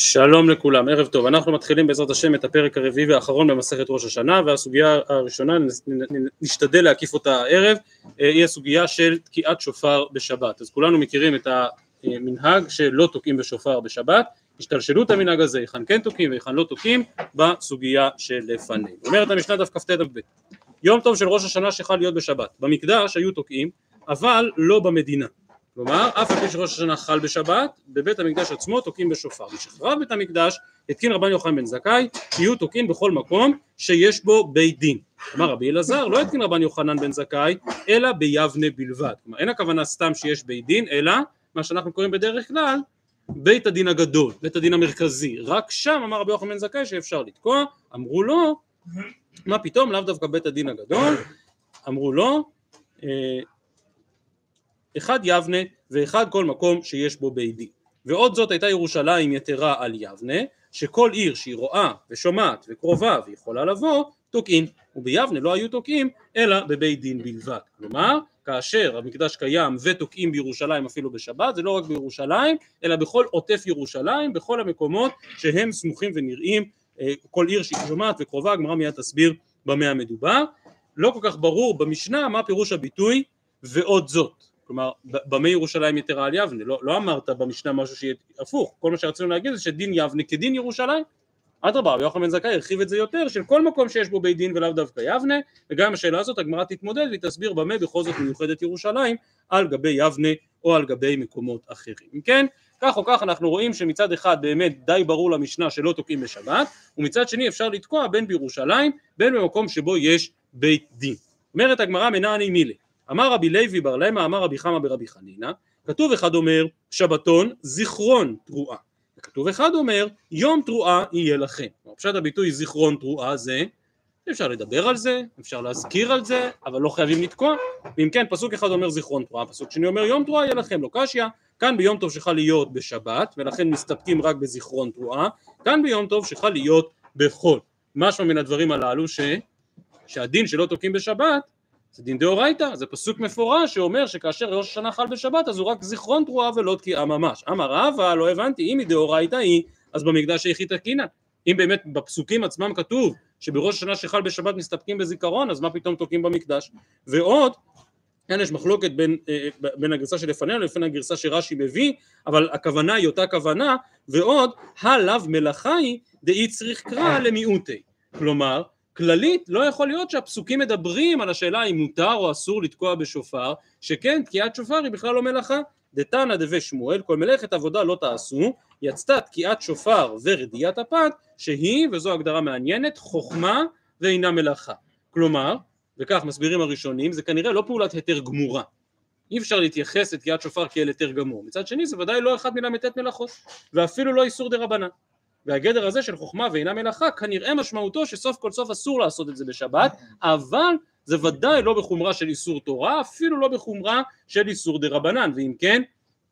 שלום לכולם, ערב טוב. אנחנו מתחילים בעזרת השם את הפרק הרביעי והאחרון במסכת ראש השנה והסוגיה הראשונה, נשתדל להקיף אותה הערב, אה, היא הסוגיה של תקיעת שופר בשבת. אז כולנו מכירים את המנהג שלא תוקעים בשופר בשבת, השתלשלו את המנהג הזה, היכן כן תוקעים והיכן לא תוקעים, בסוגיה שלפנינו. אומרת המשנה דף כ"ט דף ב' יום טוב של ראש השנה שחל להיות בשבת. במקדש היו תוקעים, אבל לא במדינה. כלומר, אף על פי שראש השנה חל בשבת, בבית המקדש עצמו תוקעים בשופר. משחרב בית המקדש, התקין רבן יוחנן בן זכאי, יהיו תוקעים בכל מקום שיש בו בית דין. כלומר, רבי אלעזר לא התקין רבן יוחנן בן זכאי, אלא ביבנה בלבד. כלומר, אין הכוונה סתם שיש בית דין, אלא מה שאנחנו קוראים בדרך כלל, בית הדין הגדול, בית הדין המרכזי. רק שם אמר רבי יוחנן בן זכאי שאפשר לתקוע, אמרו לו, מה פתאום, לאו דווקא בית הדין הגדול, אמרו לו, אה, אחד יבנה ואחד כל מקום שיש בו בית דין. ועוד זאת הייתה ירושלים יתרה על יבנה, שכל עיר שהיא רואה ושומעת וקרובה ויכולה לבוא, תוקעים. וביבנה לא היו תוקעים, אלא בבית דין בלבד. כלומר, כאשר המקדש קיים ותוקעים בירושלים אפילו בשבת, זה לא רק בירושלים, אלא בכל עוטף ירושלים, בכל המקומות שהם סמוכים ונראים, אה, כל עיר שהיא שומעת וקרובה, הגמרא מיד תסביר במה המדובר. לא כל כך ברור במשנה מה פירוש הביטוי ועוד זאת. כלומר, במה ירושלים יתרה על יבנה? לא, לא אמרת במשנה משהו שיהיה הפוך, כל מה שרצינו להגיד זה שדין יבנה כדין ירושלים. אדרבה, רבי יוחנן בן זכאי הרחיב את זה יותר, של כל מקום שיש בו בית דין ולאו דווקא יבנה, וגם עם השאלה הזאת הגמרא תתמודד והיא תסביר במה בכל זאת מיוחדת ירושלים על גבי יבנה או על גבי מקומות אחרים. אם כן, כך או כך אנחנו רואים שמצד אחד באמת די ברור למשנה שלא תוקעים בשבת, ומצד שני אפשר לתקוע בין בירושלים בין במקום שבו יש בית דין. אומרת הגמרא מנעני מילי אמר רבי לוי בר למה אמר רבי חמא ברבי חנינא כתוב אחד אומר שבתון זיכרון תרועה וכתוב אחד אומר יום תרועה יהיה לכם פשט הביטוי זיכרון תרועה זה אפשר לדבר על זה, אפשר להזכיר על זה, אבל לא חייבים לתקוע. ואם כן, פסוק אחד אומר זיכרון תרועה, פסוק שני אומר יום תרועה יהיה לכם, לא קשיא. כאן ביום טוב שחל להיות בשבת, ולכן מסתפקים רק בזיכרון תרועה. כאן ביום טוב שחל להיות בחול. משמע מן הדברים הללו ש... שהדין שלא תוקעים בשבת זה דין דאורייתא, זה פסוק מפורש שאומר שכאשר ראש השנה חל בשבת אז הוא רק זיכרון תרועה ולא תקיעה ממש. אמר רבא, לא הבנתי, אם היא דאורייתא היא, אז במקדש היכי תקינא. אם באמת בפסוקים עצמם כתוב שבראש השנה שחל בשבת מסתפקים בזיכרון, אז מה פתאום תוקעים במקדש? ועוד, כאן יש מחלוקת בין, אה, בין הגרסה שלפנינו לבין הגרסה שרש"י מביא, אבל הכוונה היא אותה כוונה, ועוד, הלאו מלאכה היא דאי צריך קרא למיעוטי. כלומר, כללית לא יכול להיות שהפסוקים מדברים על השאלה אם מותר או אסור לתקוע בשופר, שכן תקיעת שופר היא בכלל לא מלאכה. דתנא דבי שמואל, כל מלאכת עבודה לא תעשו, יצתה תקיעת שופר ורדיית הפת, שהיא, וזו הגדרה מעניינת, חוכמה ואינה מלאכה. כלומר, וכך מסבירים הראשונים, זה כנראה לא פעולת היתר גמורה. אי אפשר להתייחס לתקיעת שופר כאל היתר גמור. מצד שני זה ודאי לא אחד מל"ט מלאכות, ואפילו לא איסור דה רבנן. והגדר הזה של חוכמה ואינה מלאכה כנראה משמעותו שסוף כל סוף אסור לעשות את זה בשבת אבל זה ודאי לא בחומרה של איסור תורה אפילו לא בחומרה של איסור דה רבנן. ואם כן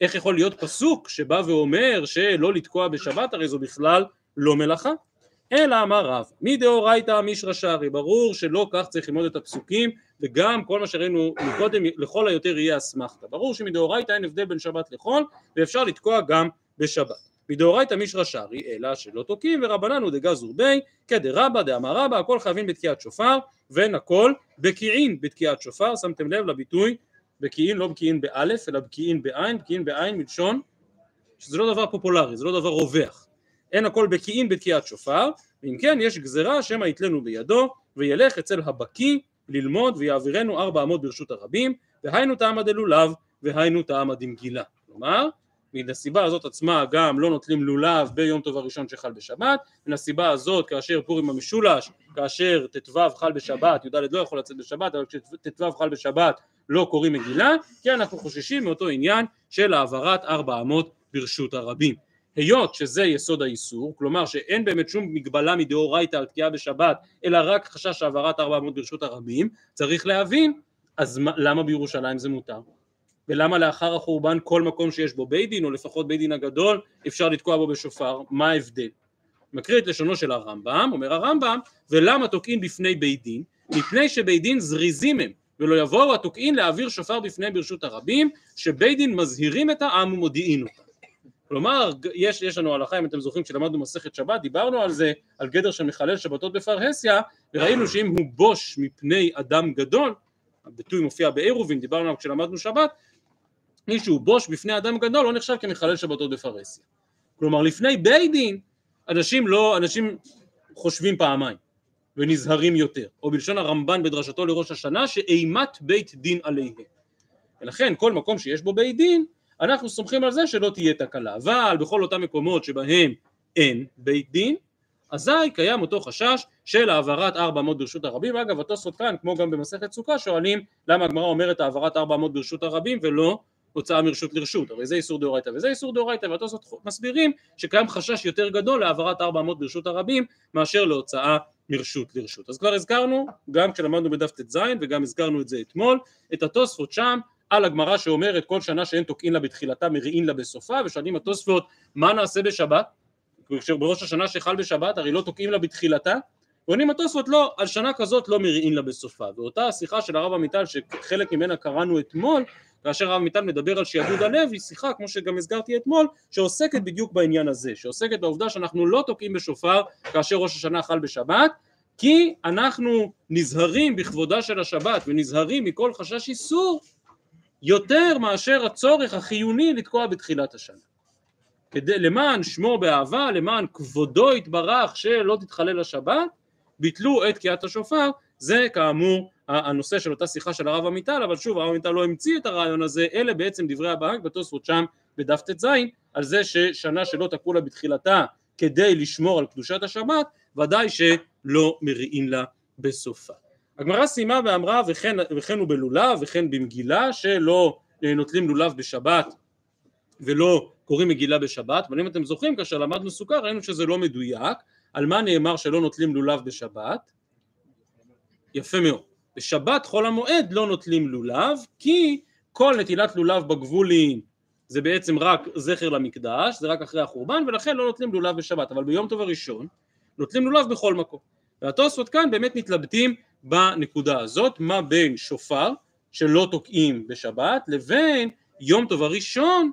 איך יכול להיות פסוק שבא ואומר שלא לתקוע בשבת? הרי זו בכלל לא מלאכה. אלא אמר רב מדאורייתא מישרא שרי ברור שלא כך צריך ללמוד את הפסוקים וגם כל מה שראינו מקודם לכל היותר יהיה אסמכתא. ברור שמדאורייתא אין הבדל בין שבת לחול ואפשר לתקוע גם בשבת מדאורייתא מישרא שרי אלא שלא תוקעים ורבנן הוא דגזור בי כדרבא דאמר רבא הכל חייבים בתקיעת שופר ואין הכל בקיעין בתקיעת שופר. שמתם לב לביטוי בקיעין לא בקיעין באלף אלא בקיעין בעין בקיעין בעין מלשון שזה לא דבר פופולרי זה לא דבר רווח. אין הכל בקיעין בתקיעת שופר ואם כן יש גזרה שמא יתלנו בידו וילך אצל הבקי ללמוד ויעבירנו ארבע אמות ברשות הרבים והיינו טעמא דלולב והיינו טעמא דמגילה כלומר מן הסיבה הזאת עצמה גם לא נוטלים לולב ביום טוב הראשון שחל בשבת, מן הסיבה הזאת כאשר פורים המשולש, כאשר ט"ו חל בשבת, י"ד לא יכול לצאת בשבת, אבל כשט"ו חל בשבת לא קוראים מגילה, כי אנחנו חוששים מאותו עניין של העברת ארבע אמות ברשות הרבים. היות שזה יסוד האיסור, כלומר שאין באמת שום מגבלה מדאורייתא על תקיעה בשבת, אלא רק חשש העברת ארבע אמות ברשות הרבים, צריך להבין, אז למה בירושלים זה מותר? ולמה לאחר החורבן כל מקום שיש בו בית דין או לפחות בית דין הגדול אפשר לתקוע בו בשופר, מה ההבדל? מקריא את לשונו של הרמב"ם, אומר הרמב"ם ולמה תוקעים בפני בית דין? מפני שבית דין זריזים הם ולא יבואו התוקעים להעביר שופר בפני ברשות הרבים שבית דין מזהירים את העם ומודיעין אותם כלומר, יש, יש לנו הלכה, אם אתם זוכרים, כשלמדנו מסכת שבת, דיברנו על זה, על גדר של מחלל שבתות בפרהסיה, וראינו שאם הוא בוש מפני אדם גדול, הביטוי מופיע בעירובין, דיברנו עליו כשלמדנו שבת, מישהו בוש בפני אדם גדול לא נחשב כמחלל שבתות בפרהסיה. כלומר, לפני בית דין, אנשים לא, אנשים חושבים פעמיים, ונזהרים יותר, או בלשון הרמב"ן בדרשתו לראש השנה, שאימת בית דין עליהם. ולכן כל מקום שיש בו בית דין, אנחנו סומכים על זה שלא תהיה תקלה, אבל בכל אותם מקומות שבהם אין בית דין, אזי קיים אותו חשש של העברת ארבע אמות ברשות הרבים, אגב התוספות כאן כמו גם במסכת סוכה שואלים למה הגמרא אומרת העברת ארבע אמות ברשות הרבים ולא הוצאה מרשות לרשות, הרי זה איסור דאורייתא וזה איסור דאורייתא והתוספות מסבירים שקיים חשש יותר גדול להעברת ארבע אמות ברשות הרבים מאשר להוצאה מרשות לרשות. אז כבר הזכרנו, גם כשלמדנו בדף ט"ז וגם הזכרנו את זה אתמול, את התוספות שם על הגמרא שאומרת כל שנה שאין תוקעין לה בתחילתה מריעין לה בסופה ושואלים התוספות מה נעשה בשבת בראש השנה שחל בשבת הרי לא תוקעים לה בתחילתה ועונים התוספות לא על שנה כזאת לא מריעין לה בסופה ואותה השיחה של הרב עמיטל שחלק ממנה קראנו אתמול כאשר הרב עמיטל מדבר על שיעבוד הלב היא שיחה כמו שגם הזכרתי אתמול שעוסקת בדיוק בעניין הזה שעוסקת בעובדה שאנחנו לא תוקעים בשופר כאשר ראש השנה חל בשבת כי אנחנו נזהרים בכבודה של השבת ונזהרים מכל חשש איסור יותר מאשר הצורך החיוני לתקוע בתחילת השנה. כדי, למען שמו באהבה, למען כבודו יתברך שלא תתחלל השבת, ביטלו את תקיעת השופר, זה כאמור הנושא של אותה שיחה של הרב עמיטל, אבל שוב הרב עמיטל לא המציא את הרעיון הזה, אלה בעצם דברי הבהק בתוספות שם בדף ט"ז, על זה ששנה שלא תקעו לה בתחילתה כדי לשמור על קדושת השבת, ודאי שלא מריעים לה בסופה. הגמרא סיימה ואמרה וכן, וכן הוא בלולב וכן במגילה שלא אה, נוטלים לולב בשבת ולא קוראים מגילה בשבת אבל אם אתם זוכרים כאשר למדנו סוכה ראינו שזה לא מדויק על מה נאמר שלא נוטלים לולב בשבת? יפה מאוד. בשבת חול המועד לא נוטלים לולב כי כל נטילת לולב בגבולים זה בעצם רק זכר למקדש זה רק אחרי החורבן ולכן לא נוטלים לולב בשבת. אבל ביום טוב הראשון נוטלים לולב בכל מקום. והתוספות כאן באמת מתלבטים בנקודה הזאת, מה בין שופר שלא תוקעים בשבת לבין יום טוב הראשון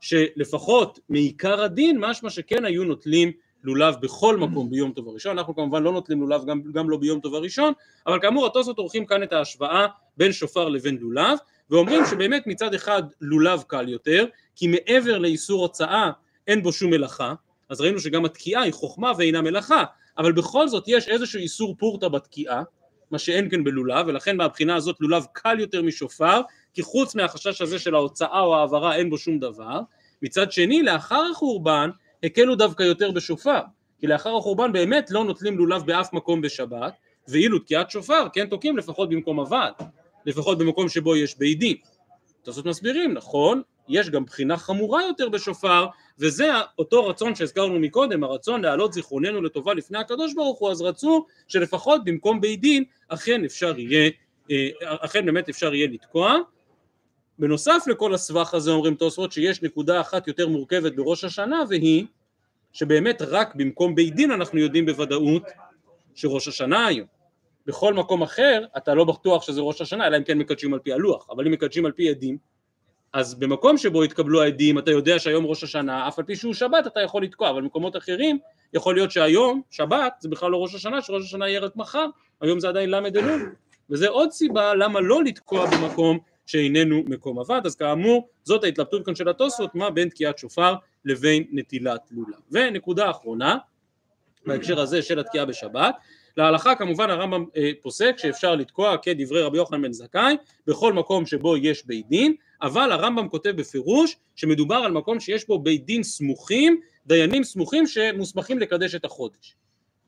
שלפחות מעיקר הדין משמע שכן היו נוטלים לולב בכל מקום ביום טוב הראשון, אנחנו כמובן לא נוטלים לולב גם, גם לא ביום טוב הראשון, אבל כאמור התוספות עורכים כאן את ההשוואה בין שופר לבין לולב, ואומרים שבאמת מצד אחד לולב קל יותר, כי מעבר לאיסור הוצאה אין בו שום מלאכה, אז ראינו שגם התקיעה היא חוכמה ואינה מלאכה, אבל בכל זאת יש איזשהו איסור פורתא בתקיעה, מה שאין כן בלולב, ולכן מהבחינה הזאת לולב קל יותר משופר, כי חוץ מהחשש הזה של ההוצאה או ההעברה אין בו שום דבר. מצד שני, לאחר החורבן הקלו דווקא יותר בשופר, כי לאחר החורבן באמת לא נוטלים לולב באף מקום בשבת, ואילו תקיעת שופר כן תוקעים לפחות במקום הוועד, לפחות במקום שבו יש בית דין. תוספות מסבירים, נכון, יש גם בחינה חמורה יותר בשופר, וזה אותו רצון שהזכרנו מקודם, הרצון להעלות זיכרוננו לטובה לפני הקדוש ברוך הוא, אז רצו שלפחות במקום בית דין אכן אפשר יהיה, אה, אכן באמת אפשר יהיה לתקוע. בנוסף לכל הסבך הזה אומרים תוספות שיש נקודה אחת יותר מורכבת בראש השנה והיא שבאמת רק במקום בית דין אנחנו יודעים בוודאות שראש השנה היום. בכל מקום אחר אתה לא בטוח שזה ראש השנה אלא אם כן מקדשים על פי הלוח אבל אם מקדשים על פי עדים אז במקום שבו התקבלו העדים אתה יודע שהיום ראש השנה אף על פי שהוא שבת אתה יכול לתקוע אבל במקומות אחרים יכול להיות שהיום שבת זה בכלל לא ראש השנה שראש השנה יהיה רק מחר היום זה עדיין ל' אלול וזה עוד סיבה למה לא לתקוע במקום שאיננו מקום עבד אז כאמור זאת ההתלבטות כאן של התוספות מה בין תקיעת שופר לבין נטילת לולב ונקודה אחרונה בהקשר הזה של התקיעה בשבת להלכה כמובן הרמב"ם אה, פוסק שאפשר לתקוע כדברי רבי יוחנן בן זכאי בכל מקום שבו יש בית דין אבל הרמב"ם כותב בפירוש שמדובר על מקום שיש בו בית דין סמוכים, דיינים סמוכים שמוסמכים לקדש את החודש.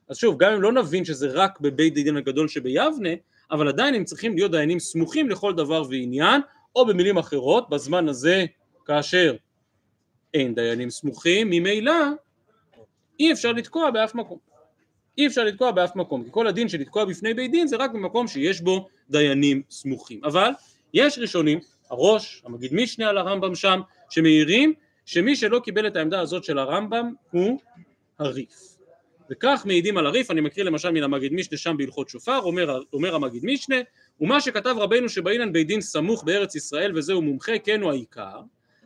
אז שוב, גם אם לא נבין שזה רק בבית דין הגדול שביבנה, אבל עדיין הם צריכים להיות דיינים סמוכים לכל דבר ועניין, או במילים אחרות, בזמן הזה כאשר אין דיינים סמוכים, ממילא אי אפשר לתקוע באף מקום. אי אפשר לתקוע באף מקום, כי כל הדין של לתקוע בפני בית דין זה רק במקום שיש בו דיינים סמוכים. אבל יש ראשונים הראש, המגיד משנה על הרמב"ם שם, שמעירים שמי שלא קיבל את העמדה הזאת של הרמב"ם הוא הריף. וכך מעידים על הריף, אני מקריא למשל מן המגיד משנה שם בהלכות שופר, אומר, אומר המגיד משנה, ומה שכתב רבנו שבאינן בית דין סמוך בארץ ישראל וזהו מומחה כן הוא העיקר,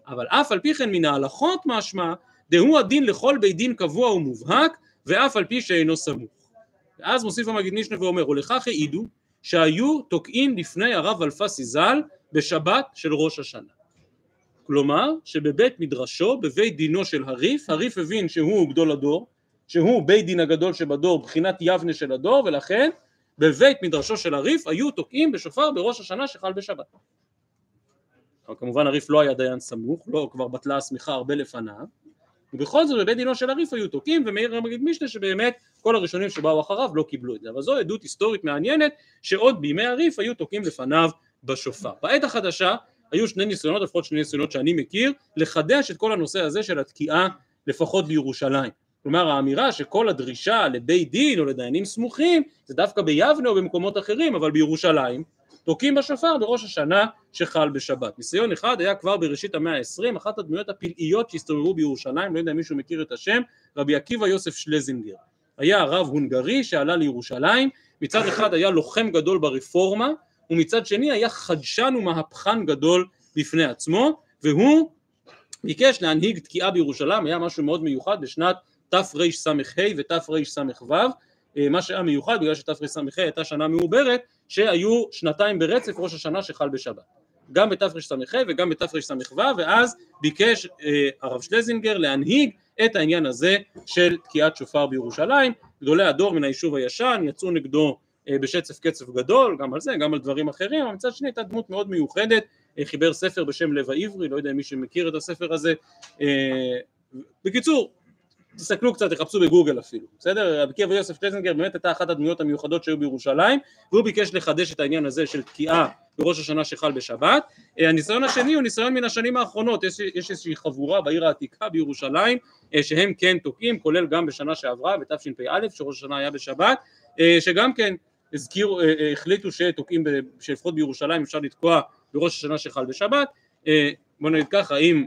אבל אף על פי כן מן ההלכות משמע דהוא הדין לכל בית דין קבוע ומובהק ואף על פי שאינו סמוך. ואז מוסיף המגיד משנה ואומר ולכך העידו שהיו תוקעים לפני הרב אלפסי ז"ל בשבת של ראש השנה. כלומר שבבית מדרשו, בבית דינו של הריף, הריף הבין שהוא גדול הדור, שהוא בית דין הגדול שבדור, בחינת יבנה של הדור, ולכן בבית מדרשו של הריף היו תוקעים בשופר בראש השנה שחל בשבת. אבל כמובן הריף לא היה דיין סמוך, לא כבר בטלה השמיכה הרבה לפניו, ובכל זאת בבית דינו של הריף היו תוקעים, ומאיר המגיד משנה שבאמת כל הראשונים שבאו אחריו לא קיבלו את זה, אבל זו עדות היסטורית מעניינת שעוד בימי הריף היו תוקעים לפניו בשופר. בעת החדשה היו שני ניסיונות, לפחות שני ניסיונות שאני מכיר, לחדש את כל הנושא הזה של התקיעה לפחות בירושלים. כלומר האמירה שכל הדרישה לבית דין או לדיינים סמוכים זה דווקא ביבנה או במקומות אחרים, אבל בירושלים תוקעים בשופר בראש השנה שחל בשבת. ניסיון אחד היה כבר בראשית המאה העשרים, אחת הדמויות הפלאיות שהסתובבו בירושלים, לא יודע אם מישהו מכיר את השם, רבי עקיבא יוסף שלזינגר. היה רב הונגרי שעלה לירושלים, מצד אחד היה לוחם גדול ברפורמה, ומצד שני היה חדשן ומהפכן גדול בפני עצמו, והוא ביקש להנהיג תקיעה בירושלים, היה משהו מאוד מיוחד בשנת תרס"ה ותרס"ו, אה, מה שהיה מיוחד בגלל שתרס"ה הייתה שנה מעוברת, שהיו שנתיים ברצף ראש השנה שחל בשבת. גם בתרס"ה וגם בתרס"ו, ואז ביקש אה, הרב שלזינגר להנהיג את העניין הזה של תקיעת שופר בירושלים. גדולי הדור מן היישוב הישן יצאו נגדו אה, בשצף קצף גדול, גם על זה, גם על דברים אחרים, אבל מצד שני הייתה דמות מאוד מיוחדת, חיבר ספר בשם לב העברי, לא יודע אם מי שמכיר את הספר הזה. בקיצור, תסתכלו קצת, תחפשו בגוגל אפילו, בסדר? רבי עקיבא יוסף שלזינגר באמת הייתה אחת הדמויות המיוחדות שהיו בירושלים והוא ביקש לחדש את העניין הזה של תקיעה בראש השנה שחל בשבת. אה, הניסיון השני הוא ניסיון מן השנים האחרונות, יש, יש איזושהי חבורה בעיר העתיקה בירושלים אה, שהם כן תוקעים, כולל גם בשנה שעברה, בתשפ"א, שראש השנה היה בשבת, אה, שגם כן הזכירו, החליטו שתוקעים, שלפחות בירושלים אפשר לתקוע בראש השנה שחל בשבת. בוא נגיד ככה, אם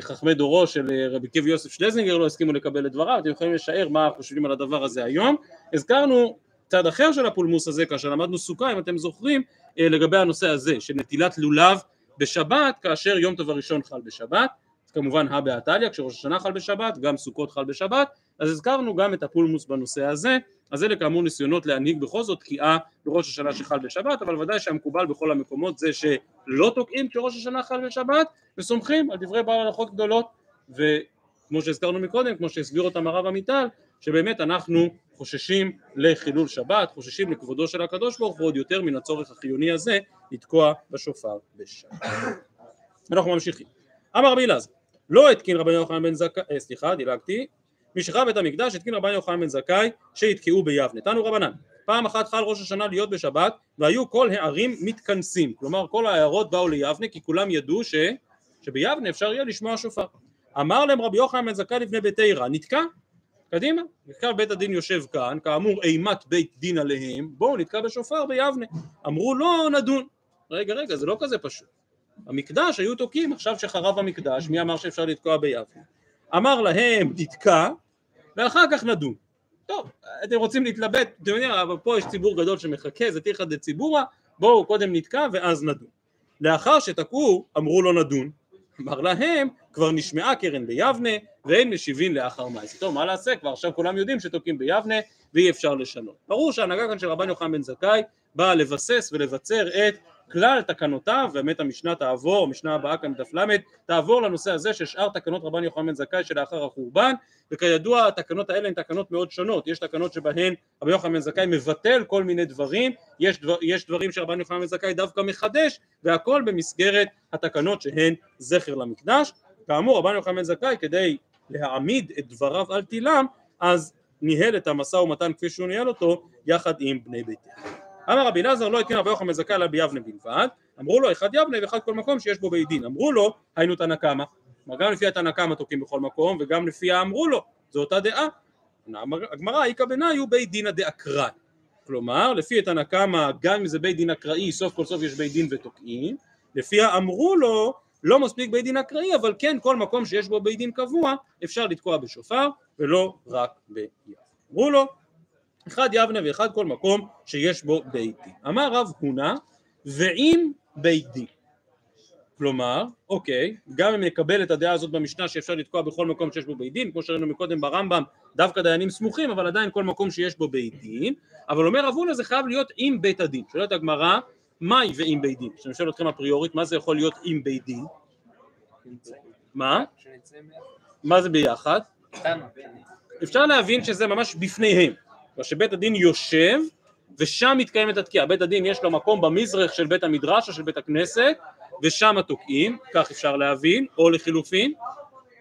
חכמי דורו של אה, רבי קיבי יוסף שלזינגר לא הסכימו לקבל את דבריו, אתם יכולים לשער מה חושבים על הדבר הזה היום. הזכרנו צד אחר של הפולמוס הזה כאשר למדנו סוכה אם אתם זוכרים אה, לגבי הנושא הזה של נטילת לולב בשבת כאשר יום טוב הראשון חל בשבת כמובן הא בהא כשראש השנה חל בשבת גם סוכות חל בשבת אז הזכרנו גם את הפולמוס בנושא הזה אז אלה כאמור ניסיונות להנהיג בכל זאת תקיעה בראש השנה שחל בשבת אבל ודאי שהמקובל בכל המקומות זה שלא תוקעים כראש השנה חל בשבת וסומכים על דברי בעל הלכות גדולות וכמו שהזכרנו מקודם כמו שהסביר אותם הרב עמיטל שבאמת אנחנו חוששים לחילול שבת חוששים לכבודו של הקדוש ברוך הוא עוד יותר מן הצורך החיוני הזה לתקוע בשופר בשבת. אנחנו ממשיכים. אמר רבי אלעזר לא התקין רבן יוחנן בן זכאי, אה, סליחה דילגתי משחרר בית המקדש התקין רבן יוחנן בן זכאי שיתקעו ביבנה. תנו רבנן, פעם אחת חל ראש השנה להיות בשבת והיו כל הערים מתכנסים, כלומר כל העיירות באו ליבנה כי כולם ידעו ש... שביבנה אפשר יהיה לשמוע שופר. אמר להם רבי יוחנן בן זכאי לפני בית עירה, נתקע, קדימה, נתקע בית הדין יושב כאן, כאמור אימת בית דין עליהם, בואו נתקע בשופר ביבנה. אמרו לא נדון. רגע רגע זה לא כזה פשוט. המקדש היו תוקעים, עכשיו שחרב המקדש, מי אמר שאפשר לתקוע ביבנה? אמר להם נתקע ואחר כך נדון. טוב, אתם רוצים להתלבט, אתם יודעים, אבל פה יש ציבור גדול שמחכה, זה תיכא דציבורא, בואו קודם נתקע ואז נדון. לאחר שתקעו, אמרו לו נדון. אמר להם, כבר נשמעה קרן ביבנה, ואין משיבים לאחר מעשה. טוב, מה לעשה? כבר עכשיו כולם יודעים שתוקעים ביבנה, ואי אפשר לשנות. ברור שההנהגה כאן של רבן יוחנן בן זכאי באה לבסס ולבצר את כלל תקנותיו, באמת המשנה תעבור, המשנה הבאה כאן דף ל', תעבור לנושא הזה של שאר תקנות רבן יוחנן בן זכאי שלאחר החורבן, וכידוע התקנות האלה הן תקנות מאוד שונות, יש תקנות שבהן רבן יוחנן בן זכאי מבטל כל מיני דברים, יש, דבר, יש דברים שרבן יוחנן בן זכאי דווקא מחדש, והכל במסגרת התקנות שהן זכר למקדש. כאמור רבן יוחנן בן זכאי כדי להעמיד את דבריו על תילם, אז ניהל את המשא ומתן כפי שהוא ניהל אותו יחד עם בני ביתו. אמר רבי אלעזר לא התקין רבי יוחנן מזכה אלא ביבנה בלבד. אמרו לו אחד יבנה ואחד כל מקום שיש בו בית דין. אמרו לו היינו תנא קמא. כלומר גם לפי התנא קמא תוקעים בכל מקום וגם לפי האמרו לו זו אותה דעה. הגמרא איכא בנאי הוא בית דינא דאקראי כלומר לפי התנא קמא גם אם זה בית דין אקראי סוף כל סוף יש בית דין ותוקעים. לפי האמרו לו לא מספיק בית דין אקראי אבל כן כל מקום שיש בו בית דין קבוע אפשר לתקוע בשופר ולא רק ביבנה. אמרו לו אחד יבנה ואחד כל מקום שיש בו בית דין. אמר רב הונא ועם בית דין. כלומר, אוקיי, גם אם נקבל את הדעה הזאת במשנה שאפשר לתקוע בכל מקום שיש בו בית דין, כמו שראינו מקודם ברמב"ם, דווקא דיינים סמוכים, אבל עדיין כל מקום שיש בו בית דין, אבל אומר רב הונא זה חייב להיות עם בית הדין. שואלת הגמרא, מהי ועם בית דין? כשאני שואל אתכם אפריורית, מה זה יכול להיות עם בית דין? מה? מה זה ביחד? אפשר להבין שזה ממש בפניהם, שבית הדין יושב ושם מתקיימת התקיעה, בית הדין יש לו מקום במזרח של בית המדרש או של בית הכנסת ושם התוקעים, כך אפשר להבין, או לחילופין,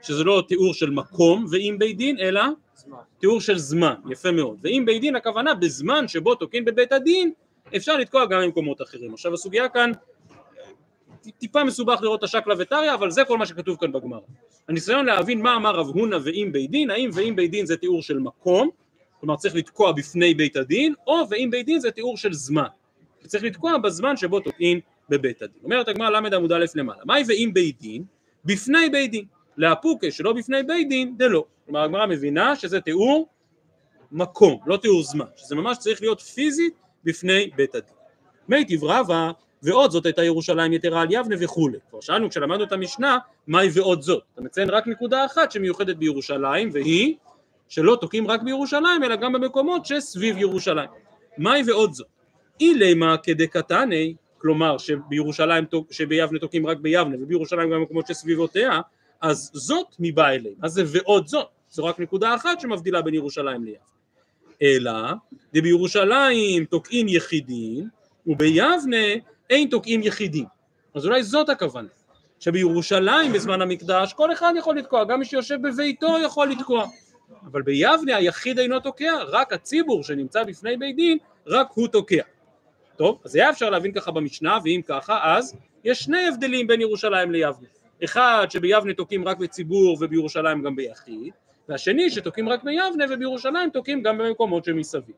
שזה לא תיאור של מקום ואם בית דין, אלא זמן. תיאור של זמן, יפה מאוד, ואם בית דין הכוונה בזמן שבו תוקעים בבית הדין אפשר לתקוע גם במקומות אחרים. עכשיו הסוגיה כאן טיפה מסובך לראות את השקלא וטריא, אבל זה כל מה שכתוב כאן בגמרא. הניסיון להבין מה אמר רב הונא ואם בית דין, האם ואם בית דין זה תיאור של מקום, כלומר צריך לתקוע בפני בית הדין, או ואם בית דין זה תיאור של זמן. צריך לתקוע בזמן שבו תוקעים בבית הדין. אומרת הגמרא ל' עמוד א' למעלה, מהי ואם בית דין? בפני בית דין. לאפוקה שלא בפני בית דין, דלא. כלומר הגמרא מבינה שזה תיאור מקום, לא תיאור זמן, שזה ממש צריך להיות פיזית בפני בית הדין. מי תברבה ועוד זאת הייתה ירושלים יתרה על יבנה וכולי. כבר שאלנו כשלמדנו את המשנה, מהי ועוד זאת? אתה מציין רק נקודה אחת שמיוחדת בירושלים, והיא שלא תוקעים רק בירושלים, אלא גם במקומות שסביב ירושלים. מהי ועוד זאת? אילמה כדקתני, כלומר שבירושלים, שביבנה תוקעים רק ביבנה, ובירושלים גם במקומות שסביבותיה, אז זאת מבא אליהם. אז זה ועוד זאת. זו רק נקודה אחת שמבדילה בין ירושלים ליבנה. אלא דבירושלים תוקעים יחידים, וביבנה אין תוקעים יחידים. אז אולי זאת הכוונה. שבירושלים בזמן המקדש כל אחד יכול לתקוע, גם מי שיושב בביתו יכול לתקוע. אבל ביבנה היחיד אינו תוקע, רק הציבור שנמצא בפני בית דין, רק הוא תוקע. טוב, אז היה אפשר להבין ככה במשנה, ואם ככה, אז יש שני הבדלים בין ירושלים ליבנה. אחד שביבנה תוקעים רק בציבור ובירושלים גם ביחיד, והשני שתוקעים רק ביבנה ובירושלים תוקעים גם במקומות שמסביב.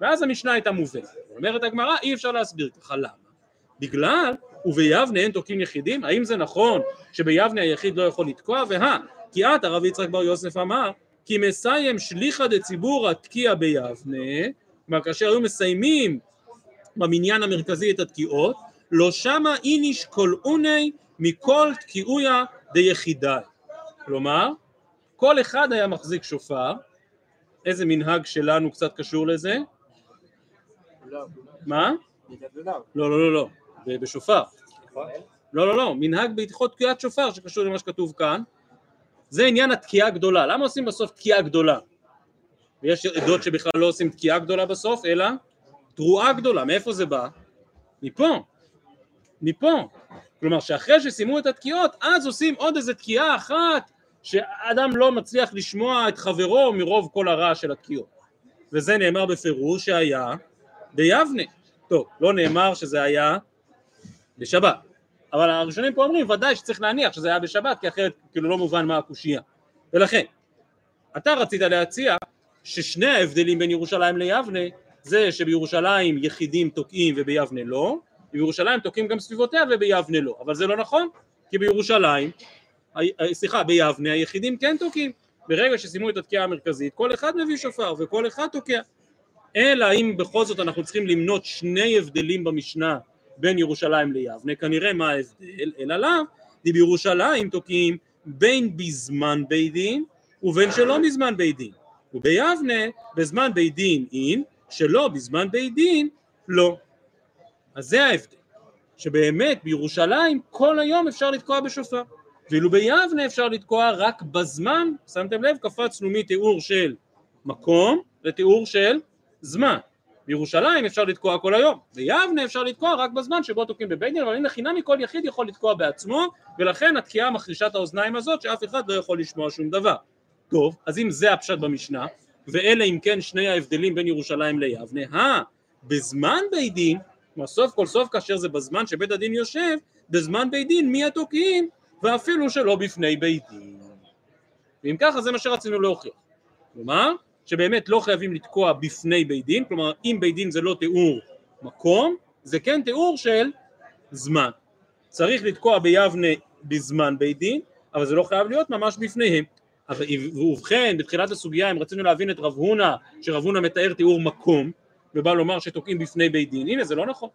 ואז המשנה הייתה מובנת. אומרת הגמרא, אי אפשר להסביר ככה למה. בגלל וביבנה אין תוקעים יחידים? האם זה נכון שביבנה היחיד לא יכול לתקוע? והא, כי את הרב יצחק בר יוסף אמר כי מסיים שליחא דציבור התקיע ביבנה, כלומר כאשר היו מסיימים במניין המרכזי את התקיעות, לא שמה איניש כל אוני מכל תקיעויה דיחידי. כלומר, כל אחד היה מחזיק שופר, איזה מנהג שלנו קצת קשור לזה? מה? לא, לא, לא, לא, בשופר. לא, לא, לא, מנהג בהלכות תקיעת שופר שקשור למה שכתוב כאן, זה עניין התקיעה הגדולה. למה עושים בסוף תקיעה גדולה? ויש עדות שבכלל לא עושים תקיעה גדולה בסוף, אלא תרועה גדולה. מאיפה זה בא? מפה. מפה. כלומר שאחרי שסיימו את התקיעות, אז עושים עוד איזה תקיעה אחת, שאדם לא מצליח לשמוע את חברו מרוב כל הרעש של התקיעות. וזה נאמר בפירוש שהיה ביבנה. טוב, לא נאמר שזה היה בשבת. אבל הראשונים פה אומרים ודאי שצריך להניח שזה היה בשבת כי אחרת כאילו לא מובן מה הקושייה. ולכן אתה רצית להציע ששני ההבדלים בין ירושלים ליבנה זה שבירושלים יחידים תוקעים וביבנה לא ובירושלים תוקעים גם סביבותיה וביבנה לא. אבל זה לא נכון כי בירושלים סליחה ביבנה היחידים כן תוקעים. ברגע שסיימו את התקיעה המרכזית כל אחד מביא שופר וכל אחד תוקע. אלא אם בכל זאת אנחנו צריכים למנות שני הבדלים במשנה בין ירושלים ליבנה, כנראה מה ההבדל, אלא לאו, בירושלים תוקעים בין בזמן בית דין ובין שלא בזמן בית דין, וביבנה בזמן בית דין אין, שלא בזמן בית דין לא. אז זה ההבדל, שבאמת בירושלים כל היום אפשר לתקוע בשופר, ואילו ביבנה אפשר לתקוע רק בזמן, שמתם לב, קפצנו מתיאור של מקום לתיאור של זמן. בירושלים אפשר לתקוע כל היום, ביבנה אפשר לתקוע רק בזמן שבו תוקעים בבית דין, אבל הנה חינמי כל יחיד יכול לתקוע בעצמו, ולכן התקיעה מחרישת האוזניים הזאת שאף אחד לא יכול לשמוע שום דבר. טוב, אז אם זה הפשט במשנה, ואלה אם כן שני ההבדלים בין ירושלים ליבנה, אה, בזמן בית דין, כלומר סוף כל סוף כאשר זה בזמן שבית הדין יושב, בזמן בית דין מי התוקעים, ואפילו שלא בפני בית דין. ואם ככה זה מה שרצינו להוכיח. כלומר, שבאמת לא חייבים לתקוע בפני בית דין, כלומר אם בית דין זה לא תיאור מקום, זה כן תיאור של זמן. צריך לתקוע ביבנה בזמן בית דין, אבל זה לא חייב להיות ממש בפניהם. אבל ובכן בתחילת הסוגיה אם רצינו להבין את רב הונא, שרב הונא מתאר תיאור מקום, ובא לומר שתוקעים בפני בית דין, הנה זה לא נכון.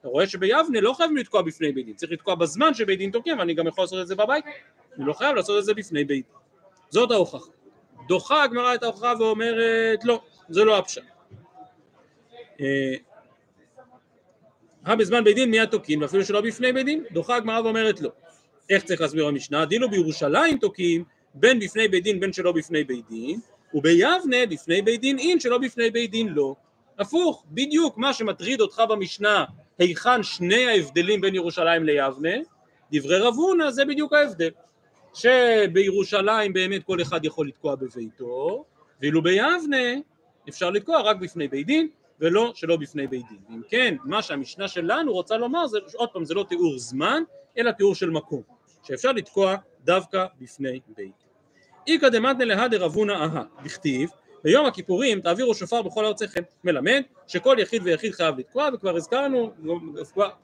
אתה רואה שביבנה לא חייבים לתקוע בפני בית דין, צריך לתקוע בזמן שבית דין תוקע, ואני גם יכול לעשות את זה בבית, אני לא חייב לעשות את זה בפני בית דין. זאת ההוכחה. דוחה הגמרא את ההוכחה ואומרת לא, זה לא הפשט. אה, בזמן בית דין מיד תוקעים, ואפילו שלא בפני בית דין, דוחה הגמרא ואומרת לא. איך צריך להסביר המשנה? דילו בירושלים תוקעים, בין בפני בית דין בין שלא בפני בית דין, וביבנה בפני בית דין אין שלא בפני בית דין לא. הפוך, בדיוק מה שמטריד אותך במשנה, היכן שני ההבדלים בין ירושלים ליבנה, דברי רב הונא זה בדיוק ההבדל. שבירושלים באמת כל אחד יכול לתקוע בביתו, ואילו ביבנה אפשר לתקוע רק בפני בית דין, ולא שלא בפני בית דין. אם כן, מה שהמשנה שלנו רוצה לומר זה, עוד פעם, זה לא תיאור זמן, אלא תיאור של מקום, שאפשר לתקוע דווקא בפני בית דין. איכא דמתנא להדר אבונה אהה, בכתיב ביום הכיפורים תעבירו שופר בכל ארציכם, מלמד שכל יחיד ויחיד חייב לתקוע וכבר הזכרנו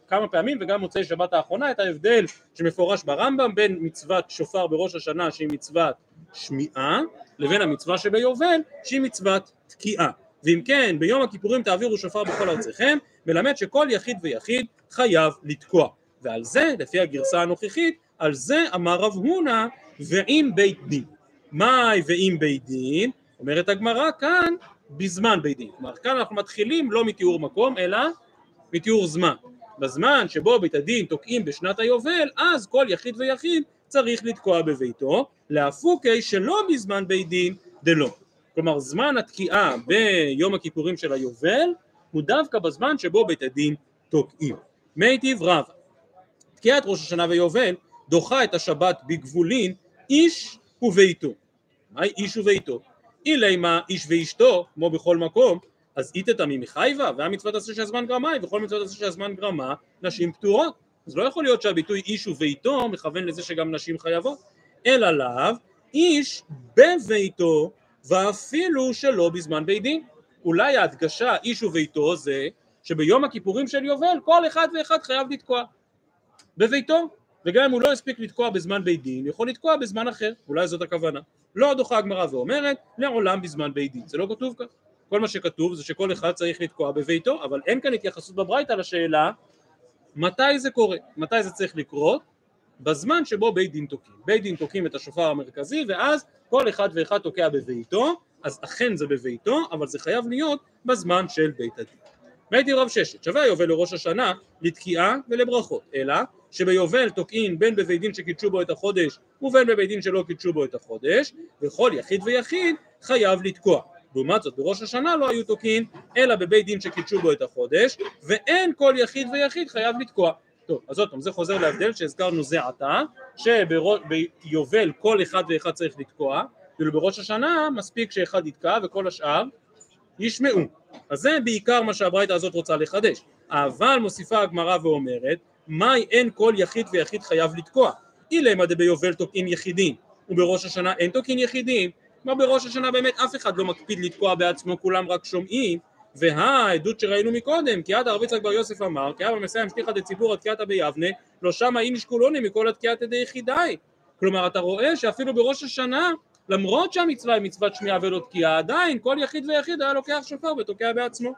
כמה פעמים וגם מוצאי שבת האחרונה את ההבדל שמפורש ברמב"ם בין מצוות שופר בראש השנה שהיא מצוות שמיעה לבין המצווה שביובל שהיא מצוות תקיעה. ואם כן ביום הכיפורים תעבירו שופר בכל ארציכם מלמד שכל יחיד ויחיד חייב לתקוע. ועל זה לפי הגרסה הנוכחית על זה אמר רב הונא ועם בית דין. מאי ועם בית דין אומרת הגמרא כאן בזמן בית דין, כלומר כאן אנחנו מתחילים לא מתיאור מקום אלא מתיאור זמן, בזמן שבו בית הדין תוקעים בשנת היובל אז כל יחיד ויחיד צריך לתקוע בביתו, להפוקי שלא בזמן בית דין דלא, כלומר זמן התקיעה ביום הכיפורים של היובל הוא דווקא בזמן שבו בית הדין תוקעים, מיטיב רבא, תקיעת ראש השנה ויובל דוחה את השבת בגבולין איש וביתו, מהי איש וביתו? אילי מה איש ואשתו, כמו בכל מקום, אז איתתא ממחייבה, והמצוות עשה שהזמן גרמה, וכל מצוות עשה שהזמן גרמה, נשים פטורות. אז לא יכול להיות שהביטוי איש וביתו מכוון לזה שגם נשים חייבות, אלא לאו, איש בביתו, ואפילו שלא בזמן בית דין. אולי ההדגשה איש וביתו זה שביום הכיפורים של יובל כל אחד ואחד חייב לתקוע בביתו, וגם אם הוא לא הספיק לתקוע בזמן בית דין, יכול לתקוע בזמן אחר, אולי זאת הכוונה. לא דוחה הגמרא ואומרת לעולם בזמן בית דין, זה לא כתוב כאן, כל מה שכתוב זה שכל אחד צריך לתקוע בביתו, אבל אין כאן התייחסות בברייתא לשאלה מתי זה קורה, מתי זה צריך לקרות, בזמן שבו בית דין תוקעים, בית דין תוקעים את השופר המרכזי ואז כל אחד ואחד תוקע בביתו, אז אכן זה בביתו, אבל זה חייב להיות בזמן של בית הדין. והייתי רב ששת, שווה היובל לראש השנה לתקיעה ולברכות, אלא שביובל תוקעין בין בבית דין שקידשו בו את החודש ובין בבית דין שלא קידשו בו את החודש, וכל יחיד ויחיד חייב לתקוע. לעומת זאת בראש השנה לא היו תוקעין אלא בבית דין שקידשו בו את החודש, ואין כל יחיד ויחיד חייב לתקוע. טוב, אז עוד פעם, זה חוזר להבדל שהזכרנו זה עתה, שביובל כל אחד ואחד צריך לתקוע, כאילו בראש השנה מספיק שאחד יתקע וכל השאר ישמעו. אז זה בעיקר מה שהברייתא הזאת רוצה לחדש. אבל מוסיפה הגמרא ואומרת, מאי אין כל יחיד ויחיד חייב לתקוע. אילמה דביובל תוקעים יחידים, ובראש השנה אין תוקעים יחידים. כלומר בראש השנה באמת אף אחד לא מקפיד לתקוע בעצמו, כולם רק שומעים. והעדות שראינו מקודם, כי עד הרב יצחק בר יוסף אמר, כי אבא מסיים שליחא דציבור התקיעתא ביבנה, לא שמה איניש כולוני מכל התקיעתא דיחידאי. כלומר אתה רואה שאפילו בראש השנה למרות שהמצווה היא מצוות שמיעה ולא תקיעה, עדיין כל יחיד ויחיד היה לוקח שופר ותוקע בעצמו.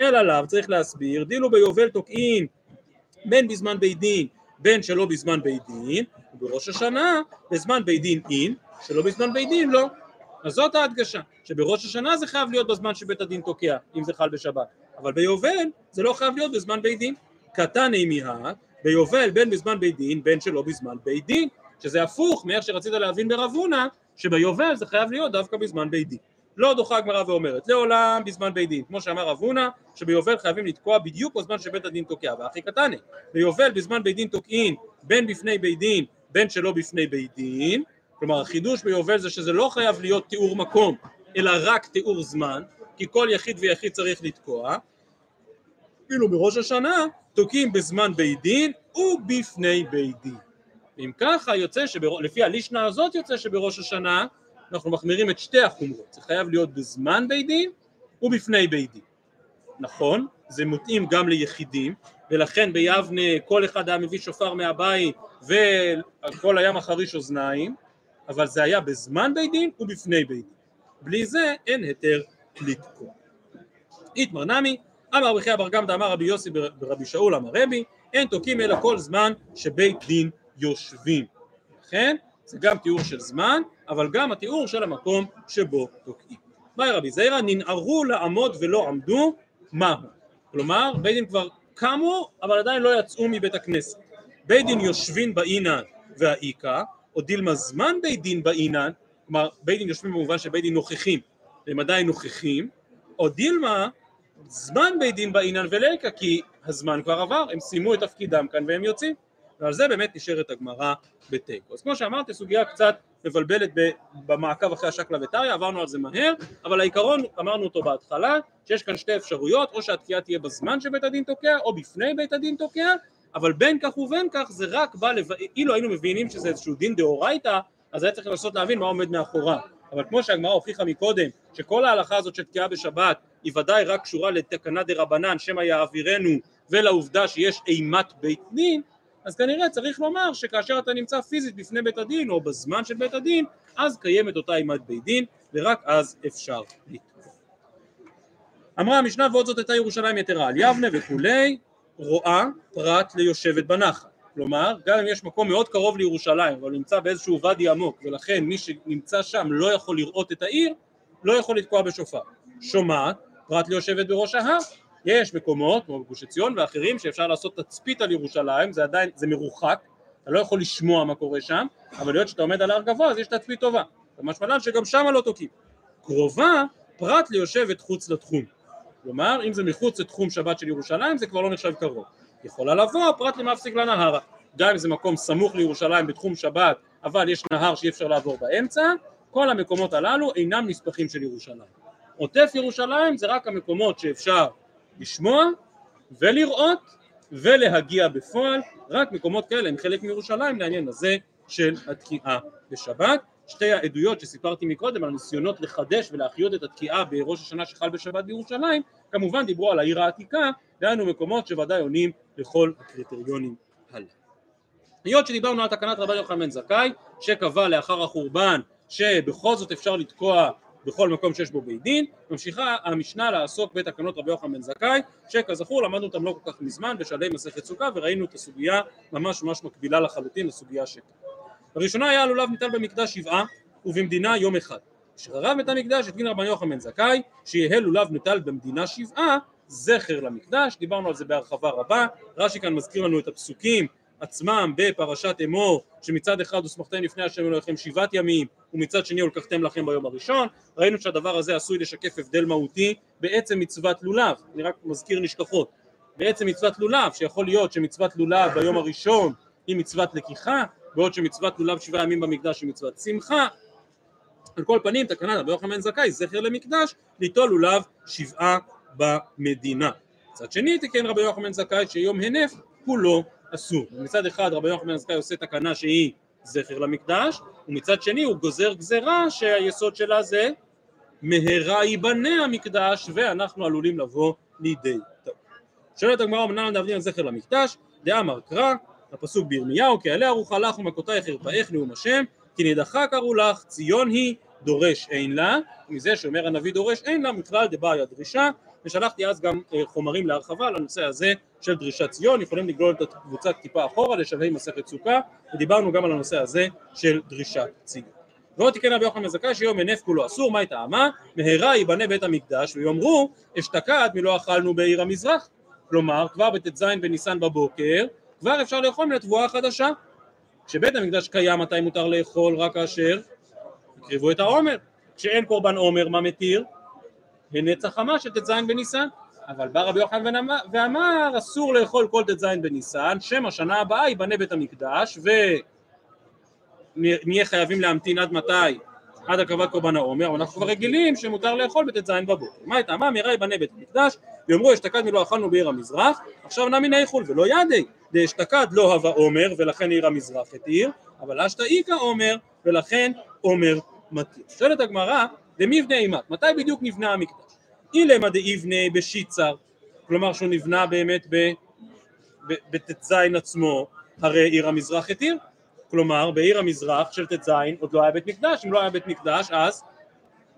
אלא לאו צריך להסביר, דילו ביובל תוקעין בין בזמן בית דין בין שלא בזמן בית דין, ובראש השנה בזמן בית דין אין, שלא בזמן בית דין לא. אז זאת ההדגשה, שבראש השנה זה חייב להיות בזמן שבית הדין תוקע, אם זה חל בשבת, אבל ביובל זה לא חייב להיות בזמן בית דין. קטן אימי ביובל בין בזמן בית דין בין שלא בזמן בית דין, שזה הפוך מאיך שרצית להבין ברב הונא שביובל זה חייב להיות דווקא בזמן בית דין. לא דוחה הגמרא ואומרת לעולם בזמן בית דין, כמו שאמר רב הונא שביובל חייבים לתקוע בדיוק בזמן שבית הדין תוקע, והכי קטני, ביובל בזמן בית דין תוקעין בין בפני בית דין בין שלא בפני בית דין, כלומר החידוש ביובל זה שזה לא חייב להיות תיאור מקום אלא רק תיאור זמן, כי כל יחיד ויחיד צריך לתקוע, אפילו בראש השנה תוקעים בזמן בית דין ובפני בית דין. אם ככה יוצא, שבר... הלישנה הזאת יוצא שבראש השנה אנחנו מחמירים את שתי החומרות, זה חייב להיות בזמן בית דין ובפני בית דין. נכון, זה מתאים גם ליחידים, ולכן ביבנה כל אחד היה מביא שופר מהבית וכל הים החריש אוזניים, אבל זה היה בזמן בית דין ובפני בית דין. בלי זה אין היתר לתקוע. איתמר נמי, אמר רבי חייא בר גמדא אמר רבי יוסי ברבי שאול אמר רבי אין תוקעים אלא כל זמן שבית דין יושבים לכן זה גם תיאור של זמן אבל גם התיאור של המקום שבו תוקעים. מאי רבי זעירא ננערו לעמוד ולא עמדו מהו? כלומר בית דין כבר קמו אבל עדיין לא יצאו מבית הכנסת. בית דין יושבים באינן והאיכה או דילמה זמן בית דין באינן כלומר בית דין יושבים במובן שבית דין נוכחים והם עדיין נוכחים או דילמה זמן בית דין באינן וליקה כי הזמן כבר עבר הם סיימו את תפקידם כאן והם יוצאים. ועל זה באמת נשארת הגמרא בתיקו. אז כמו שאמרתי סוגיה קצת מבלבלת במעקב אחרי השקלא וטריא עברנו על זה מהר אבל העיקרון אמרנו אותו בהתחלה שיש כאן שתי אפשרויות או שהתקיעה תהיה בזמן שבית הדין תוקע או בפני בית הדין תוקע אבל בין כך ובין כך זה רק בא לב... אילו היינו מבינים שזה איזשהו דין דאורייתא אז היה צריך לנסות להבין מה עומד מאחוריו אבל כמו שהגמרא הוכיחה מקודם שכל ההלכה הזאת של תקיעה בשבת היא ודאי רק קשורה לתקנה דה רבנן שמא יעבירנו ולעובדה שיש אימת בית דין אז כנראה צריך לומר שכאשר אתה נמצא פיזית בפני בית הדין או בזמן של בית הדין אז קיימת אותה אימת בית דין ורק אז אפשר לתקוע. אמרה המשנה ועוד זאת הייתה ירושלים יתרה על יבנה וכולי רואה פרט ליושבת בנחל כלומר גם אם יש מקום מאוד קרוב לירושלים אבל נמצא באיזשהו ואדי עמוק ולכן מי שנמצא שם לא יכול לראות את העיר לא יכול לתקוע בשופר שומעת פרט ליושבת בראש ההר יש מקומות כמו בגוש עציון ואחרים שאפשר לעשות תצפית על ירושלים זה עדיין זה מרוחק אתה לא יכול לשמוע מה קורה שם אבל להיות שאתה עומד על הר גבוה אז יש תצפית טובה. משמע לן שגם שם לא תוקעים. קרובה פרט ליושבת חוץ לתחום. כלומר אם זה מחוץ לתחום שבת של ירושלים זה כבר לא נחשב קרוב. יכולה לבוא פרט למפסיק לנהרה. גם אם זה מקום סמוך לירושלים בתחום שבת אבל יש נהר שאי אפשר לעבור באמצע כל המקומות הללו אינם נספחים של ירושלים. עוטף ירושלים זה רק המקומות שאפשר לשמוע ולראות ולהגיע בפועל רק מקומות כאלה הם חלק מירושלים לעניין הזה של התקיעה בשבת שתי העדויות שסיפרתי מקודם על ניסיונות לחדש ולהחיות את התקיעה בראש השנה שחל בשבת בירושלים כמובן דיברו על העיר העתיקה דהיינו מקומות שוודאי עונים לכל הקריטריונים הללו. היות שדיברנו על תקנת רבי יוחנן בן זכאי שקבע לאחר החורבן שבכל זאת אפשר לתקוע בכל מקום שיש בו בית דין, ממשיכה המשנה לעסוק בתקנות רבי יוחנן בן זכאי, שכזכור למדנו אותם לא כל כך מזמן בשלהי מסכת סוכה וראינו את הסוגיה ממש ממש מקבילה לחלוטין לסוגיה שכאן. בראשונה היה הלולב ניטל במקדש שבעה ובמדינה יום אחד. כשחרב בית המקדש התקין רבי יוחנן בן זכאי שיהא לולב ניטל במדינה שבעה זכר למקדש, דיברנו על זה בהרחבה רבה, רש"י כאן מזכיר לנו את הפסוקים עצמם בפרשת אמור שמצד אחד הוסמכתם לפני השם אלוהיכם שבעת ימים ומצד שני ולקחתם לכם ביום הראשון ראינו שהדבר הזה עשוי לשקף הבדל מהותי בעצם מצוות לולב. אני רק מזכיר נשכחות. בעצם מצוות לולב שיכול להיות שמצוות לולב ביום הראשון היא מצוות לקיחה בעוד שמצוות לולב שבעה ימים במקדש היא מצוות שמחה. על כל פנים תקנת רבי יוחנן זכאי זכר למקדש ליטול לולב שבעה במדינה. מצד שני תיקן רבי יוחנן זכאי שיום הנף כולו אסור. מצד אחד רבי יוחנן זכאי עושה תקנה שהיא זכר למקדש, ומצד שני הוא גוזר גזרה שהיסוד שלה זה מהרה ייבנה המקדש ואנחנו עלולים לבוא לידי טוב. שואלת הגמרא אמנם דאבדין על זכר למקדש, דאמר קרא, הפסוק בירמיהו, כי עליה ארוחה לך ומכותייך ירפאך נאום השם, כי נדחה קראו לך, ציון היא, דורש אין לה, ומזה שאומר הנביא דורש אין לה, מכלל דבעי הדרישה, ושלחתי אז גם אה, חומרים להרחבה על הנושא הזה של דרישת ציון, יכולים לגלול את הקבוצה טיפה אחורה לשלהי מסכת סוכה, ודיברנו גם על הנושא הזה של דרישת ציון. ועוד תיקן רבי יוחנן מזכה שיום הנף כולו אסור, מה טעמה? מהרה ייבנה בית המקדש ויאמרו אשתקד מלא אכלנו בעיר המזרח כלומר כבר בט"ז בניסן בבוקר כבר אפשר לאכול מן התבואה החדשה כשבית המקדש קיים מתי מותר לאכול רק כאשר הקריבו את העומר כשאין קורבן עומר מה מתיר? לנצח חמה של ט"ז בניסן אבל בא רבי יוחנן ואמר אסור לאכול כל ט"ז בניסן שם השנה הבאה ייבנה בית המקדש ונהיה חייבים להמתין עד מתי? עד הקרבת קורבן העומר אנחנו כבר רגילים שמותר לאכול בט"ז בבוקר מה הייתה? מה מהרה ייבנה בית המקדש ויאמרו אשתקד מלא אכלנו בעיר המזרח עכשיו נמי ניחול ולא ידי דאשתקד לא הווה עומר ולכן עיר המזרח התיר אבל אשתא איכא עומר ולכן עומר מתיר שואלת הגמרא דמיבנה אימת, מתי בדיוק נבנה המקדש? אילמה דאיבנה בשיצר, כלומר שהוא נבנה באמת בט"ז עצמו, הרי עיר המזרח התיר, כלומר בעיר המזרח של ט"ז עוד לא היה בית מקדש, אם לא היה בית מקדש אז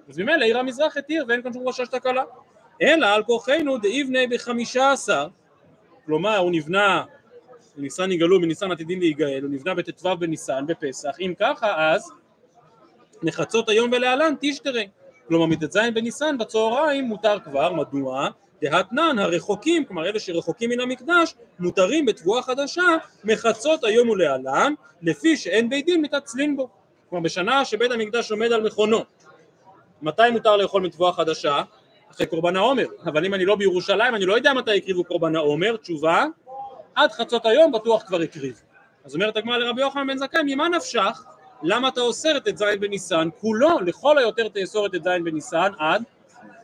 אז ממילא עיר המזרח התיר ואין כאן שום רשש תקלה. אלא על כוחנו דאיבנה בחמישה עשר, כלומר הוא נבנה, בניסן יגאלו בניסן עתידים להיגאל, הוא נבנה בט"ו בניסן בפסח, אם ככה אז נחצות היום ולהלן תשתרי, כלומר מט"ז בניסן בצהריים מותר כבר, מדוע? דהתנן הרחוקים, כלומר אלה שרחוקים מן המקדש, מותרים בתבואה חדשה מחצות היום ולהלן, לפי שאין בית דין מתעצלין בו. כלומר בשנה שבית המקדש עומד על מכונו, מתי מותר לאכול מתבואה חדשה? אחרי קורבן העומר, אבל אם אני לא בירושלים אני לא יודע מתי הקריבו קורבן העומר, תשובה, עד חצות היום בטוח כבר הקריבו. אז אומרת הגמרא לרבי יוחנן בן זכאי, ממה נפשך? למה אתה אוסר את ט"ז בניסן? כולו, לכל היותר תאסור את ט"ז בניסן עד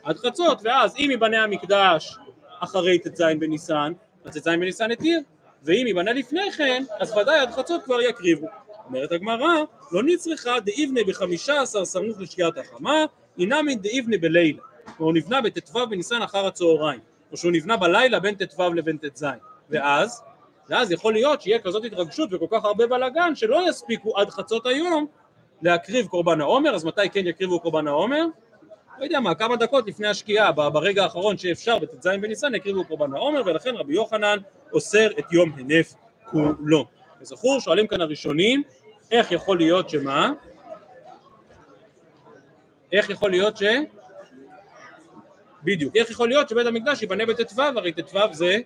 עד חצות, ואז אם ייבנה המקדש אחרי ט"ז בניסן, אז ט"ז בניסן התיר, ואם ייבנה לפני כן, אז ודאי עד חצות כבר יקריבו. אומרת הגמרא, לא נצרכה דאיבנה בחמישה עשר סמוך לשקיעת החמה, אינמי דאיבנה בלילה. הוא נבנה בט"ו בניסן אחר הצהריים, או שהוא נבנה בלילה בין ט"ו לבין ט"ז, ואז, ואז יכול להיות שיהיה כזאת התרגשות וכל כך הרבה בלאגן שלא יספיקו עד חצות היום להקריב קורבן העומר, אז מתי כן יקריבו קורבן העומר? לא יודע מה, כמה דקות לפני השקיעה, ברגע האחרון שאפשר בט"ז בניסן יקריבו קורבן העומר ולכן רבי יוחנן אוסר את יום הנף כולו. וזכור, שואלים כאן הראשונים, איך יכול להיות שמה? איך יכול להיות ש... בדיוק, איך יכול להיות שבית המקדש ייבנה בט"ו, הרי ט"ו זה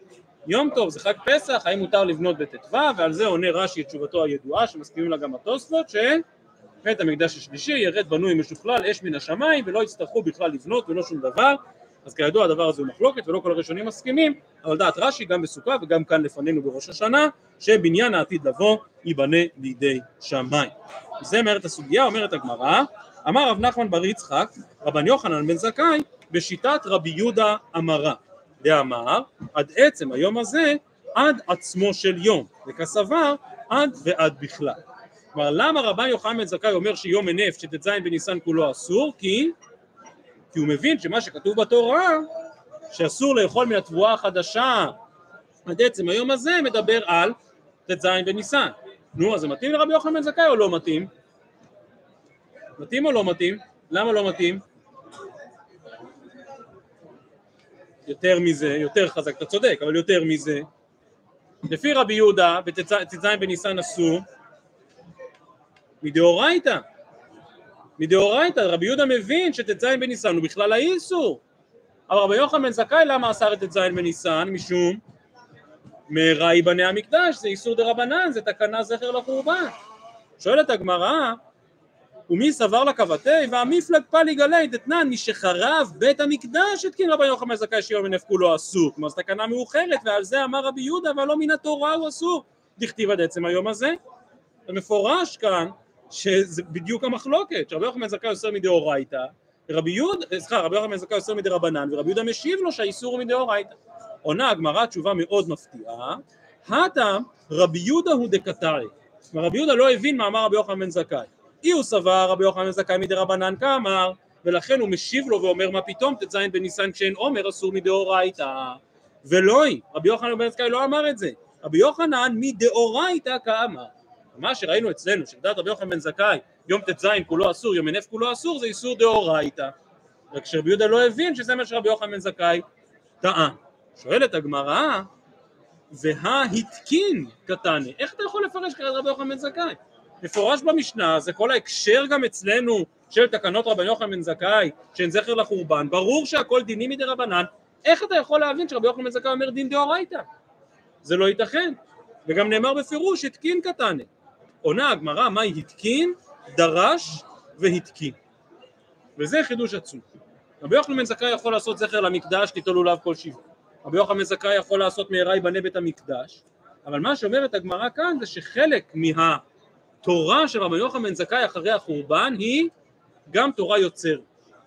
יום טוב, זה חג פסח, האם מותר לבנות בט"ו, ועל זה עונה רש"י את תשובתו הידועה, שמסכימים לה גם התוספות, ש... בית המקדש השלישי ירד בנוי משוכלל אש מן השמיים ולא יצטרכו בכלל לבנות ולא שום דבר. אז כידוע הדבר הזה הוא מחלוקת ולא כל הראשונים מסכימים אבל דעת רש"י גם בסוכה וגם כאן לפנינו בראש השנה שבניין העתיד לבוא ייבנה לידי שמיים. זה אומרת הסוגיה אומרת הגמרא אמר רב נחמן בר יצחק רבן יוחנן בן זכאי בשיטת רבי יהודה אמרה דאמר עד עצם היום הזה עד עצמו של יום וכסבר עד ועד בכלל כלומר למה רבן יוחנן בן זכאי אומר שיום הנפט שט"ז בניסן כולו אסור? כי כי הוא מבין שמה שכתוב בתורה שאסור לאכול מן התבואה החדשה עד עצם היום הזה מדבר על ט"ז בניסן נו אז זה מתאים לרבי יוחנן בן זכאי או לא מתאים? מתאים או לא מתאים? למה לא מתאים? יותר מזה, יותר חזק, אתה צודק, אבל יותר מזה לפי רבי יהודה בט"ז בניסן אסור מדאורייתא. מדאורייתא, רבי יהודה מבין שט"ז בניסן הוא בכלל האיסור. אבל רבי יוחנן זכאי למה אסר את ט"ז בניסן? משום מהרה ייבנה המקדש, זה איסור דה רבנן, זה תקנה זכר לחורבן. שואלת הגמרא, ומי סבר לקבתי? והמפלג פלי גלי דתנן מי שחרב בית המקדש התקין רבי יוחנן זכאי שיום מנף כולו אסור כלומר זו תקנה מאוחרת ועל זה אמר רבי יהודה אבל לא מן התורה הוא אסור. דכתיב עד עצם היום הזה. המפורש כאן שזה בדיוק המחלוקת, שרבי יוחנן זכאי אוסר מדאורייתא, רבי יהודה, סליחה, רבי יוחנן זכאי אוסר מדרבנן, ורבי יהודה משיב לו שהאיסור הוא מדאורייתא. עונה הגמרא תשובה מאוד מפתיעה, הטעם רבי יהודה הוא דקתרי, רבי יהודה לא הבין מה אמר רבי יוחנן בן זכאי, אי הוא סבר רבי יוחנן זכאי מדרבנן כאמר, ולכן הוא משיב לו ואומר מה פתאום ט"ז בניסן כשאין עומר אסור מדאורייתא, ולא היא, רבי יוחנן בן זכאי לא אמר את זה, רבי יוחנן מדאורייתא כאמר מה שראינו אצלנו, שלדעת רבי יוחנן בן זכאי, יום ט"ז כולו אסור, יום הנף כולו אסור, זה איסור דאורייתא. רק שרבי יהודה לא הבין שזה מה שרבי יוחנן בן זכאי טען. שואלת הגמרא, והתקין קטני, איך אתה יכול לפרש כעת רבי יוחנן בן זכאי? מפורש במשנה, זה כל ההקשר גם אצלנו של תקנות רבי יוחנן בן זכאי, שהן זכר לחורבן, ברור שהכל דינים מדי רבנן, איך אתה יכול להבין שרבי יוחנן בן זכאי אומר דין דאורייתא? זה לא ייתכן. וגם נאמר בפירוש התקין קטני. עונה הגמרא מהי התקין, דרש והתקין. וזה חידוש עצום. רבי יוחנן בן זכאי יכול לעשות זכר למקדש, תיטול לולב כל שבעה. רבי יוחנן בן זכאי יכול לעשות מהרה ייבנה בית המקדש, אבל מה שאומרת הגמרא כאן זה שחלק מהתורה של רבי יוחנן בן זכאי אחרי החורבן היא גם תורה יוצר.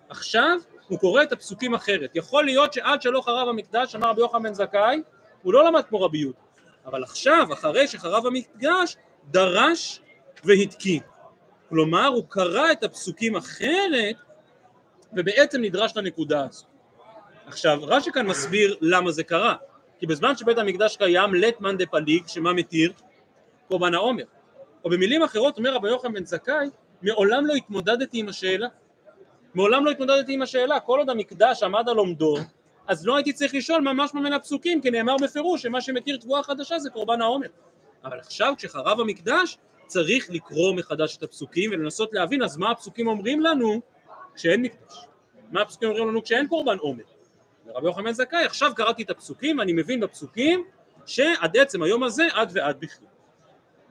עכשיו הוא קורא את הפסוקים אחרת. יכול להיות שעד שלא חרב המקדש, אמר רבי יוחנן בן זכאי, הוא לא למד כמו רבי יהודה. אבל עכשיו, אחרי שחרב המקדש, דרש והתקין. כלומר, הוא קרא את הפסוקים אחרת, ובעצם נדרש לנקודה הזו. עכשיו, רש"י כאן מסביר למה זה קרה. כי בזמן שבית המקדש קיים, לית מאן דפליג, שמה מתיר? קורבן העומר. או במילים אחרות, אומר רבי יוחנן בן זכאי, מעולם לא התמודדתי עם השאלה. מעולם לא התמודדתי עם השאלה. כל עוד המקדש עמד על עומדו, אז לא הייתי צריך לשאול ממש מן הפסוקים, כי נאמר בפירוש שמה שמתיר תבואה חדשה זה קורבן העומר. אבל עכשיו כשחרב המקדש צריך לקרוא מחדש את הפסוקים ולנסות להבין אז מה הפסוקים אומרים לנו כשאין מקדש. מה הפסוקים אומרים לנו כשאין קורבן עומר. ורבי יוחנן זכאי, עכשיו קראתי את הפסוקים, אני מבין בפסוקים שעד עצם היום הזה עד ועד בכלל.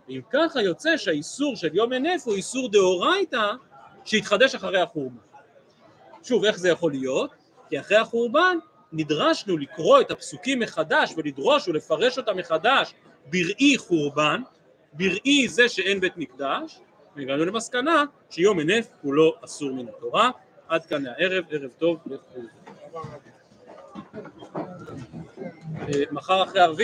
ואם ככה יוצא שהאיסור של יום הנף הוא איסור דאורייתא שהתחדש אחרי החורבן. שוב, איך זה יכול להיות? כי אחרי החורבן נדרשנו לקרוא את הפסוקים מחדש ולדרוש ולפרש אותם מחדש בראי חורבן, בראי זה שאין בית מקדש, והגענו למסקנה שיום הנף הוא לא אסור מן התורה. עד כאן הערב, ערב טוב לכולם. מחר אחרי ערבית